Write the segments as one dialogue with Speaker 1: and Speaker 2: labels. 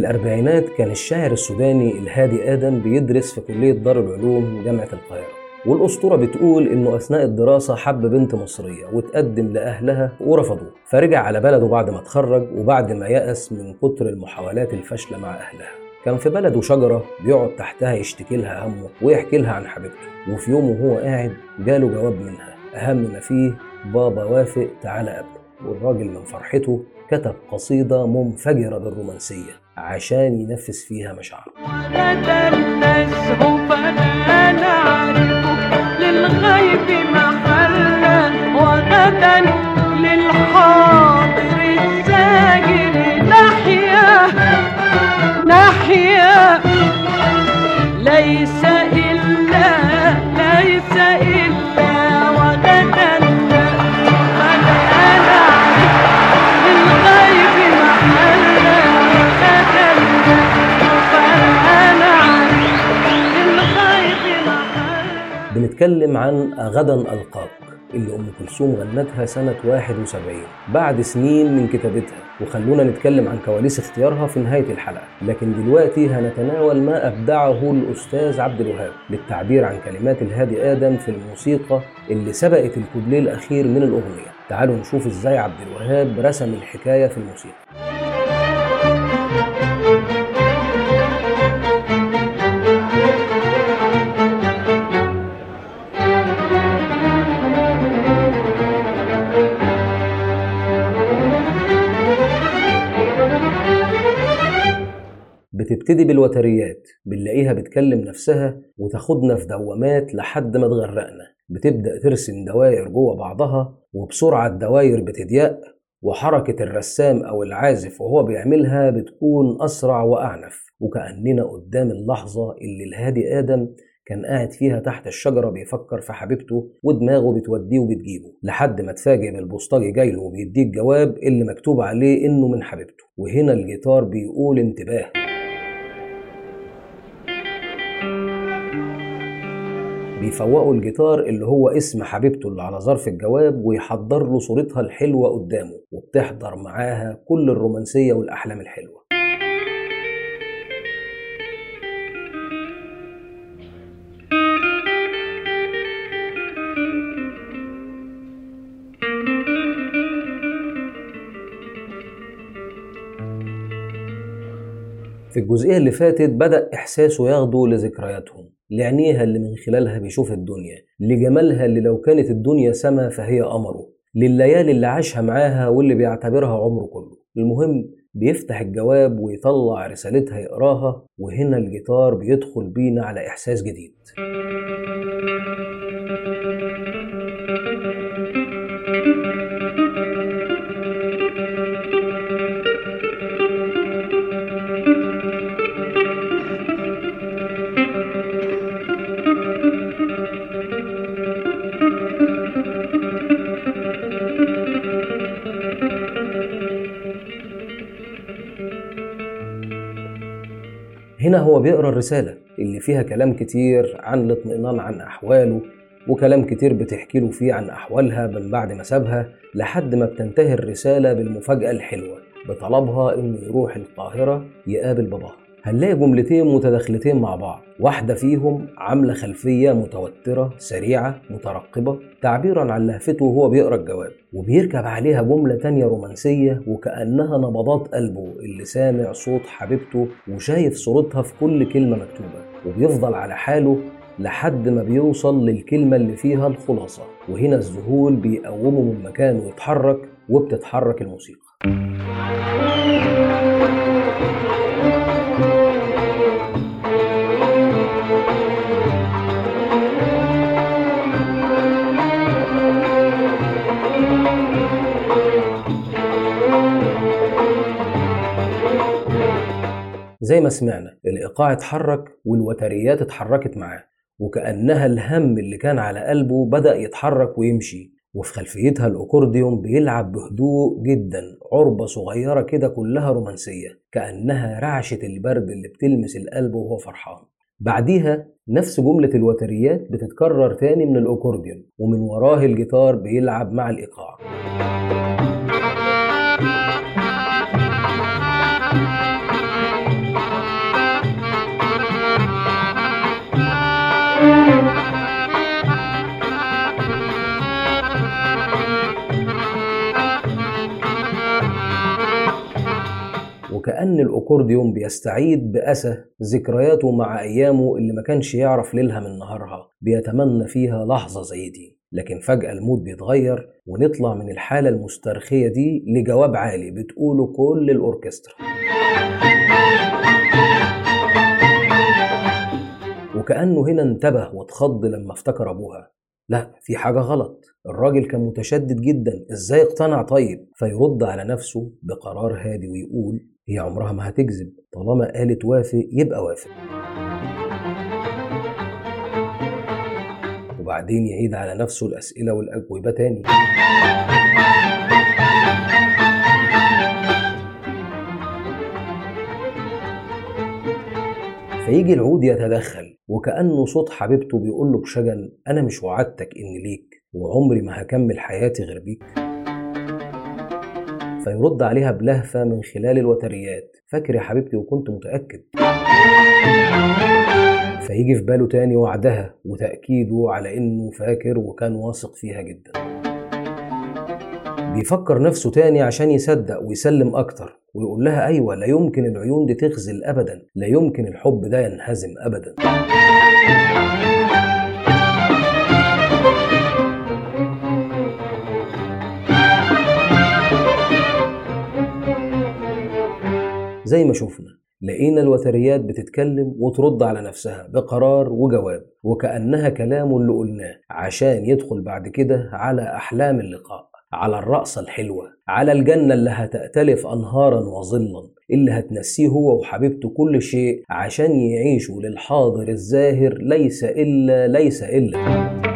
Speaker 1: الأربعينات كان الشاعر السوداني الهادي آدم بيدرس في كلية دار العلوم جامعة القاهرة. والأسطورة بتقول إنه أثناء الدراسة حب بنت مصرية وتقدم لأهلها ورفضوه. فرجع على بلده بعد ما اتخرج وبعد ما يأس من كتر المحاولات الفاشلة مع أهلها. كان في بلده شجرة بيقعد تحتها يشتكي لها همه ويحكي لها عن حبيبته. وفي يوم وهو قاعد جاله جواب منها. أهم ما فيه بابا وافق تعالى قبله والراجل من فرحته كتب قصيدة منفجرة بالرومانسية. عشان ينفذ فيها مشاعره.
Speaker 2: محلا
Speaker 1: بنتكلم عن غدا ألقاك اللي أم كلثوم غنتها سنة 71 بعد سنين من كتابتها. وخلونا نتكلم عن كواليس اختيارها في نهاية الحلقة. لكن دلوقتي هنتناول ما أبدعه الأستاذ عبد الوهاب للتعبير عن كلمات الهادي آدم في الموسيقى اللي سبقت الكوبليه الأخير من الأغنية. تعالوا نشوف إزاي عبد الوهاب رسم الحكاية في الموسيقى. بتبتدي بالوتريات بنلاقيها بتكلم نفسها وتاخدنا في دوامات لحد ما تغرقنا. بتبدأ ترسم دواير جوه بعضها وبسرعة الدواير بتضيق وحركة الرسام أو العازف وهو بيعملها بتكون أسرع وأعنف. وكأننا قدام اللحظة اللي الهادي آدم كان قاعد فيها تحت الشجرة بيفكر في حبيبته ودماغه بتوديه وبتجيبه لحد ما اتفاجئ بالبوسطجي جاي له وبيديه الجواب اللي مكتوب عليه إنه من حبيبته. وهنا الجيتار بيقول انتباه. بيفوقوا الجيتار اللي هو اسم حبيبته اللي على ظرف الجواب ويحضر له صورتها الحلوة قدامه وبتحضر معاها كل الرومانسية والأحلام الحلوة. في الجزئية اللي فاتت بدأ إحساسه ياخده لذكرياتهم. لعينيها اللي من خلالها بيشوف الدنيا لجمالها اللي لو كانت الدنيا سما فهي قمره لليالي اللي عاشها معاها واللي بيعتبرها عمره كله. المهم بيفتح الجواب ويطلع رسالتها يقراها وهنا الجيتار بيدخل بينا على إحساس جديد. هنا هو بيقرأ الرسالة اللي فيها كلام كتير عن الاطمئنان عن أحواله وكلام كتير بتحكي له فيه عن أحوالها من بعد ما سابها لحد ما بتنتهي الرسالة بالمفاجأة الحلوة بطلبها إنه يروح القاهرة يقابل باباها هنلاقي جملتين متداخلتين مع بعض. واحدة فيهم عاملة خلفية متوترة سريعة مترقبة تعبيرا عن لهفته وهو بيقرأ الجواب وبيركب عليها جملة تانية رومانسية وكأنها نبضات قلبه اللي سامع صوت حبيبته وشايف صورتها في كل كلمة مكتوبة وبيفضل على حاله لحد ما بيوصل للكلمة اللي فيها الخلاصة وهنا الذهول بيقومه من مكانه يتحرك وبتتحرك الموسيقى. زي ما سمعنا الإيقاع اتحرك والوتريات اتحركت معاه وكأنها الهم اللي كان على قلبه بدأ يتحرك ويمشي وفي خلفيتها الأكورديون بيلعب بهدوء جدا عربة صغيرة كده كلها رومانسية كأنها رعشة البرد اللي بتلمس القلب وهو فرحان. بعديها نفس جملة الوتريات بتتكرر تاني من الأكورديون ومن وراه الجيتار بيلعب مع الإيقاع. الأكورديون بيستعيد بأسى ذكرياته مع أيامه اللي ما كانش يعرف ليلها من نهارها بيتمنى فيها لحظة زي دي. لكن فجأة ال mood بيتغير ونطلع من الحالة المسترخية دي لجواب عالي بتقوله كل الأوركسترا. وكأنه هنا انتبه واتخض لما افتكر أبوها. لا في حاجة غلط. الراجل كان متشدد جدا. إزاي اقتنع طيب؟ فيرد على نفسه بقرار هادي ويقول هي عمرها ما هتكذب. طالما قالت وافق يبقى وافق. وبعدين يعيد على نفسه الأسئلة والأجوبة تاني. فيجي العود يتدخل وكأنه صوت حبيبته بيقول له بشجن أنا مش وعدتك إن ليك وعمري ما هكمل حياتي غير بيك. فيرد عليها بلهفة من خلال الوتريات. فاكر يا حبيبتي وكنت متأكد. فيجي في باله تاني وعدها وتأكيده على إنه فاكر وكان واثق فيها جدا. بيفكر نفسه تاني عشان يصدق ويسلم أكتر ويقول لها أيوة لا يمكن العيون دي تخزل أبدا لا يمكن الحب ده ينهزم أبدا. زي ما شفنا لقينا الوتريات بتتكلم وترد على نفسها بقرار وجواب وكأنها كلامه اللي قلناه عشان يدخل بعد كده على أحلام اللقاء. على الرقصة الحلوة على الجنة اللي هتأتلف أنهارا وظلا اللي هتنسيه هو وحبيبته كل شيء عشان يعيشوا للحاضر الزاهر ليس إلا ليس إلا.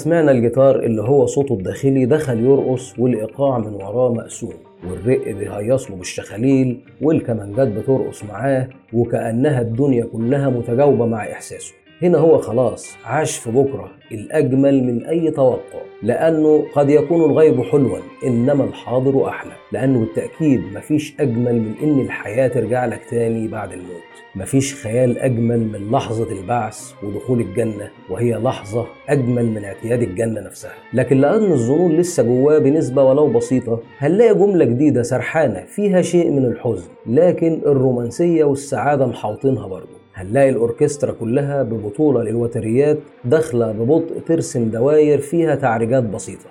Speaker 1: سمعنا الجيتار اللي هو صوته الداخلي دخل يرقص والإيقاع من وراه مقسوم والرق بيهيص له بالشخاليل والكمانجات بترقص معاه وكأنها الدنيا كلها متجاوبة مع إحساسه. هنا هو خلاص عاش في بكرة الأجمل من أي توقع لأنه قد يكون الغيب حلوا إنما الحاضر أحلى لأنه بالتأكيد مفيش أجمل من إن الحياة ترجع لك تاني بعد الموت. مفيش خيال أجمل من لحظة البعث ودخول الجنة وهي لحظة أجمل من اعتياد الجنة نفسها. لكن لأن الظنون لسه جواه بنسبة ولو بسيطة هنلاقي جملة جديدة سرحانة فيها شيء من الحزن لكن الرومانسية والسعادة محاوطينها برضه. هنلاقي الأوركسترا كلها ببطولة للوتريات داخلة ببطء ترسم دواير فيها تعريجات بسيطة.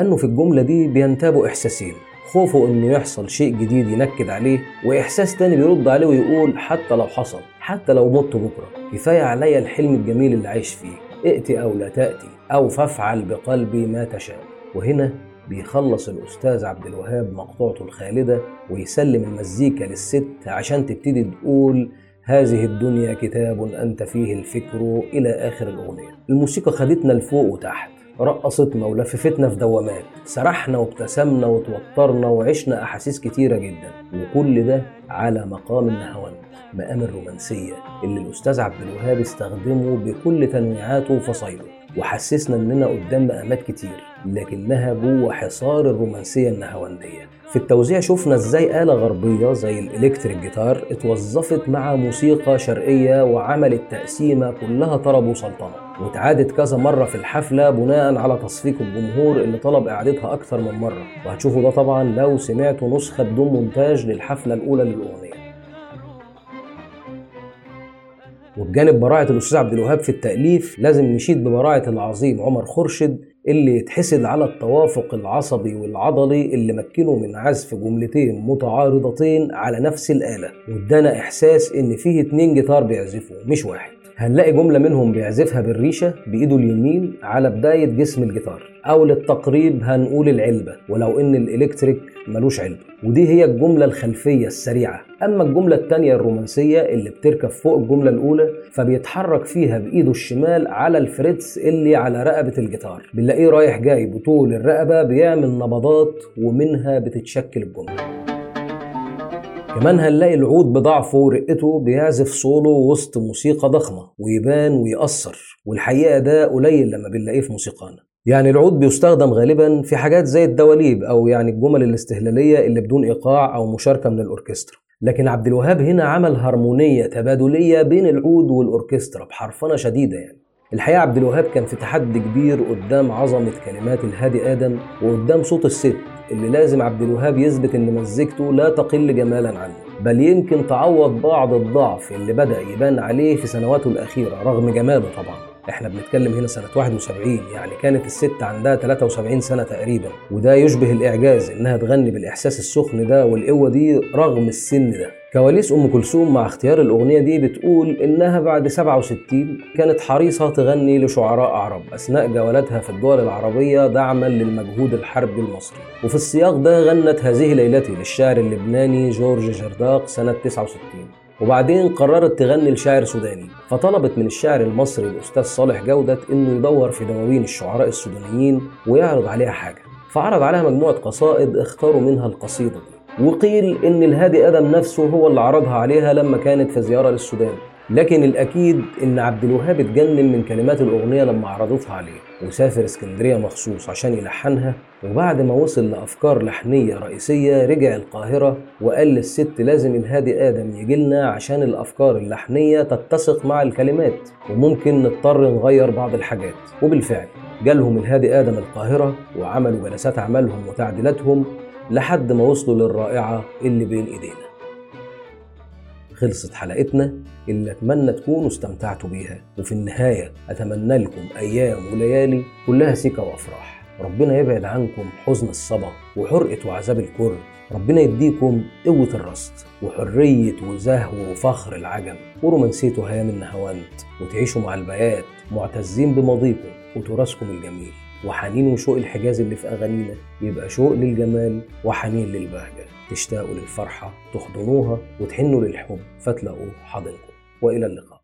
Speaker 1: وكأنه في الجملة دي بينتابوا إحساسين. خوفه إنه يحصل شيء جديد ينكد عليه وإحساس تاني بيرد عليه ويقول حتى لو حصل حتى لو مت بكرة. كفاية عليا الحلم الجميل اللي عايش فيه. ائتي أو لا تأتي أو فافعل بقلبي ما تشاء. وهنا بيخلص الأستاذ عبد الوهاب مقطوعته الخالدة ويسلم المزيكا للست عشان تبتدي تقول هذه الدنيا كتاب أنت فيه الفكر إلى آخر الأغنية الموسيقى خدتنا لفوق وتحت. رقصتنا ولففتنا في دوامات سرحنا وابتسمنا وتوترنا وعشنا أحاسيس كتيرة جدا. وكل ده على مقام النهاوند مقام الرومانسية اللي الأستاذ عبد الوهاب استخدمه بكل تنويعاته وفصايله. وحسسنا إننا قدام مقامات كتير لكنها جوه حصار الرومانسية النهاوندية. في التوزيع شفنا إزاي آلة غربية زي الإلكتريك جيتار اتوظفت مع موسيقى شرقية وعملت تقسيمة كلها طرب وسلطنة واتعادت كذا مرة في الحفلة بناء على تصفيق الجمهور اللي طلب إعادتها أكتر من مرة. وهتشوفوا ده طبعا لو سمعتوا نسخة بدون مونتاج للحفلة الأولى للأغنية. وبجانب براعة الأستاذ عبد الوهاب في التأليف لازم نشيد ببراعة العظيم عمر خورشيد اللي يتحسد على التوافق العصبي والعضلي اللي مكنه من عزف جملتين متعارضتين على نفس الآلة. وادانا إحساس إن فيه اتنين جيتار بيعزفوا مش واحد. هنلاقي جملة منهم بيعزفها بالريشة بإيده اليمين على بداية جسم الجيتار أو للتقريب هنقول العلبة ولو إن الإلكتريك ملوش علبة. ودي هي الجملة الخلفية السريعة. أما الجملة التانية الرومانسية اللي بتركب فوق الجملة الأولى فبيتحرك فيها بإيده الشمال على الفريتس اللي على رقبة الجيتار. بنلاقيه رايح جاي بطول الرقبة بيعمل نبضات ومنها بتتشكل الجملة. كمان هنلاقي العود بضعفه ورقته بيعزف سولو وسط موسيقى ضخمة ويبان ويأثر والحقيقة ده قليل لما بنلاقيه في موسيقانا. يعني العود بيستخدم غالبا في حاجات زي الدواليب أو يعني الجمل الاستهلالية اللي بدون إيقاع أو مشاركة من الأوركسترا. لكن عبد الوهاب هنا عمل هارمونية تبادلية بين العود والأوركسترا بحرفنة شديدة يعني. الحقيقة عبد الوهاب كان في تحدي كبير قدام عظمة كلمات الهادي آدم وقدام صوت الست اللي لازم عبد الوهاب يثبت إن مزيكته لا تقل جمالا عنه بل يمكن تعوض بعض الضعف اللي بدأ يبان عليه في سنواته الأخيرة رغم جماله طبعا. إحنا بنتكلم هنا سنة 71 يعني كانت الست عندها 73 سنة تقريبا وده يشبه الإعجاز إنها تغني بالإحساس السخن ده والقوة دي رغم السن ده. كواليس أم كلثوم مع اختيار الأغنية دي بتقول إنها بعد 67 كانت حريصة تغني لشعراء عرب أثناء جولاتها في الدول العربية دعما للمجهود الحربي المصري. وفي السياق ده غنت هذه ليلتي للشاعر اللبناني جورج جرداق سنة 69 وبعدين قررت تغني لشاعر سوداني فطلبت من الشاعر المصري الأستاذ صالح جودة إنه يدور في دواوين الشعراء السودانيين ويعرض عليها حاجة. فعرض عليها مجموعة قصائد اختاروا منها القصيدة دي. وقيل إن الهادي آدم نفسه هو اللي عرضها عليها لما كانت في زيارة للسودان. لكن الأكيد إن عبد الوهاب اتجنن من كلمات الأغنية لما عرضتها عليه وسافر اسكندرية مخصوص عشان يلحنها وبعد ما وصل لأفكار لحنية رئيسية رجع القاهرة وقال للست لازم الهادي آدم يجيلنا عشان الأفكار اللحنية تتسق مع الكلمات وممكن نضطر نغير بعض الحاجات. وبالفعل جالهم الهادي آدم القاهرة وعملوا جلسات أعمالهم وتعديلاتهم لحد ما وصلوا للرائعة اللي بين إيدينا. خلصت حلقتنا اللي أتمنى تكونوا استمتعتوا بيها وفي النهاية أتمنى لكم أيام وليالي كلها سكة وأفراح. ربنا يبعد عنكم حزن الصبا وحرقة وعذاب الكر. ربنا يديكم قوة الرصد وحرية وزهو وفخر العجم ورومانسية هيام النهواند وتعيشوا مع البيات معتزين بماضيكم وتراثكم الجميل. وحنين وشوق الحجاز اللي في أغانينا يبقى شوق للجمال وحنين للبهجة. تشتاقوا للفرحة تحضنوها وتحنوا للحب. فتلاقوه حاضنكم. وإلى اللقاء.